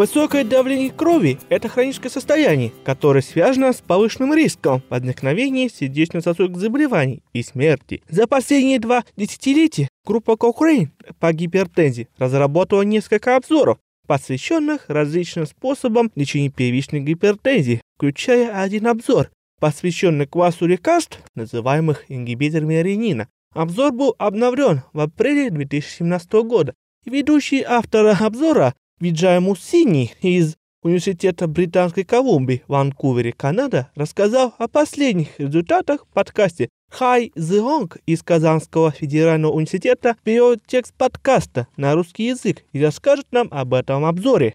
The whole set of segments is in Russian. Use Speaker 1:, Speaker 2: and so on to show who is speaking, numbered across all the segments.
Speaker 1: Высокое давление крови – это хроническое состояние, которое связано с повышенным риском возникновения сердечно-сосудистых заболеваний и смерти. За последние два десятилетия группа Cochrane по гипертензии разработала несколько обзоров, посвященных различным способам лечения первичной гипертензии, включая один обзор, посвященный классу лекарств, называемых ингибиторами ренина. Обзор был обновлен в апреле 2017 года. Ведущий автора обзора Виджай Мусини из Университета Британской Колумбии в Ванкувере, Канада, рассказал о последних результатах в подкасте. Хай Зионг из Казанского федерального университета берет текст подкаста на русский язык и расскажет нам об этом обзоре.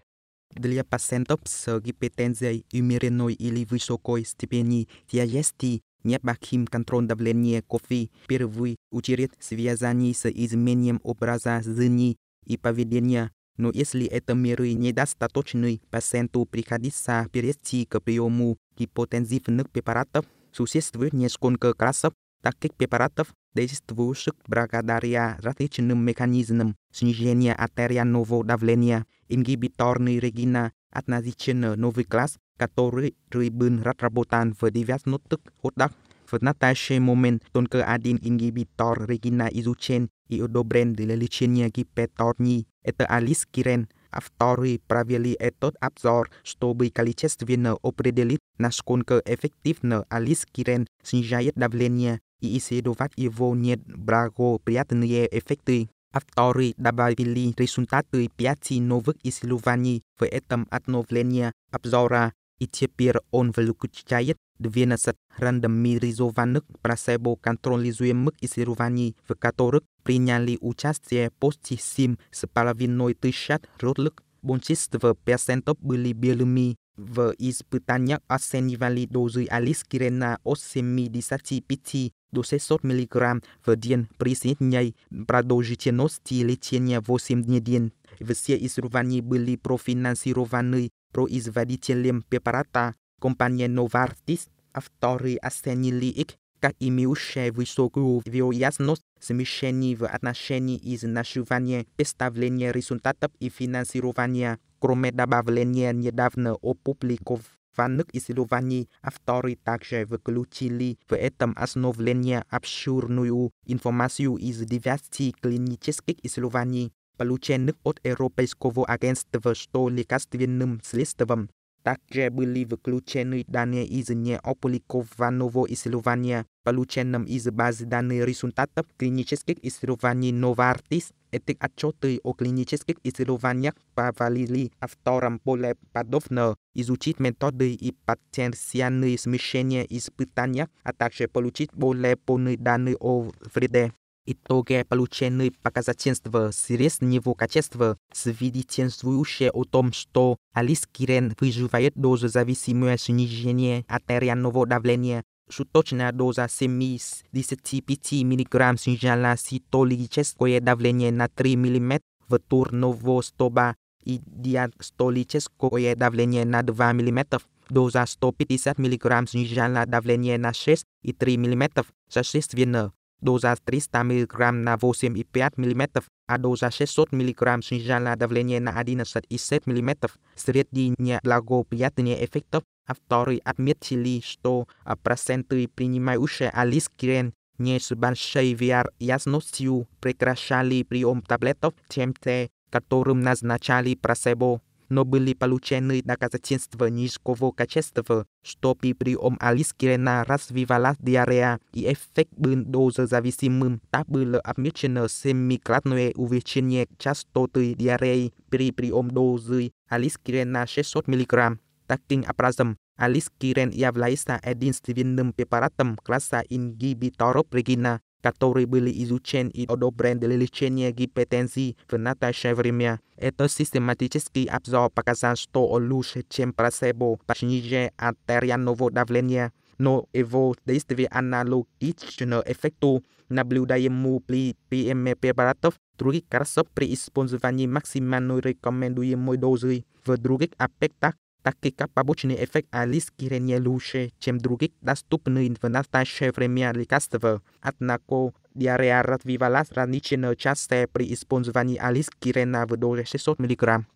Speaker 2: Для пациентов с гипертензией умеренной или высокой степени тяжести необходим контроль давления крови. Первый очередь связанный с изменением образа жизни и поведения но если это меры недостаточны, пациенту приходится перейти к приему гипотензивных препаратов. Существует несколько классов таких препаратов, действующих благодаря различным механизмам снижения артериального давления. Ингибиторный регина относительно новый класс, который был разработан в 90-х годах. Vnataše moment tonker adin ingibitor regina izuchen iodobren de lelichenia gipetorni et alis kiren. Avtori pravili etot abzor stobi kalichestvina opredelit naskonker effektivna alis kiren sinjayet davlenia iisedovat ivoniet brago priatnie effecti Avtori Dabavili resultatui piati novik Isiluvani với etam Atnovlenia, Abzora, обновлении обзора, и теперь он включает 12 рандомизированных placebo-контролируемых исследований, в которых приняли участие почти 7 с половиной тысяч родлых. Большинство процентов были белыми. В испытаниях оценивали дозы алискирена от 75 до 600 мг в день при средней продолжительности лечения 8 недель. Все исследования были профинансированы производителем препарата компания Novartis, авторы оценили их как имеющие высокую вероятность смещений в отношении изнашивания, представления результатов и финансирования, кроме добавления недавно опубликованных исследований, авторы также включили в этом основление обширную информацию из 9 клинических исследований, полученных от Европейского агентства что лекарственным средством. Также были включены данные из неопубликованного исследования, полученном из базы данных результатов клинических исследований Novartis. Эти отчеты о клинических исследованиях позволили авторам более подробно изучить методы и потенциальные смещения испытания, а также получить более полные данные о вреде. Итоги полученных показательства среднего качества свидетельствующие о том, что алискирен выживает доза зависимое снижение артериального давления. Суточная доза 75 мг снижала систолическое давление на 3 мм в турнового стоба и диастолическое давление на 2 мм. Доза 150 мг снижала давление на 6,3 мм. Соответственно, Доза 300 мг на 8,5 мм, а доза 600 мг снижала давление на 11,7 мм. Средние благоприятные эффектов авторы отметили, что проценты принимающие алискирен не с большой вероятностью прекращали прием таблеток, чем те, которым назначали плацебо но были получены доказательства низкого качества, что при прием алискирена развивалась диарея и эффект был дозозависимым. Так было отмечено семикратное увеличение частоты диареи при прием дозы алискирена 600 мг. Таким образом, алискирен является единственным препаратом класса ингибиторов регина, которые были изучены и одобрены для лечения гипертензии в настоящее время. Это систематический обзор показал, что лучше, чем плацебо по снижению артериального давления, но его действие аналогично эффекту, наблюдаемому при приеме препаратов других классов при использовании максимально рекомендуемой дозы. В других аспектах так как побочный эффект алискирения лучше, чем других доступных в настоящее время лекарств. Однако диарея развивалась раньше часто при использовании алискирена в дозе 600 мг.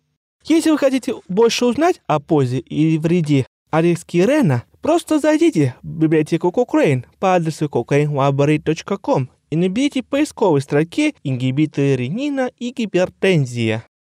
Speaker 1: Если вы хотите больше узнать о пользе и вреде арискирена, просто зайдите в библиотеку Cochrane по адресу cochrane.com и наберите в поисковой строке ингибиторы ренина и гипертензия.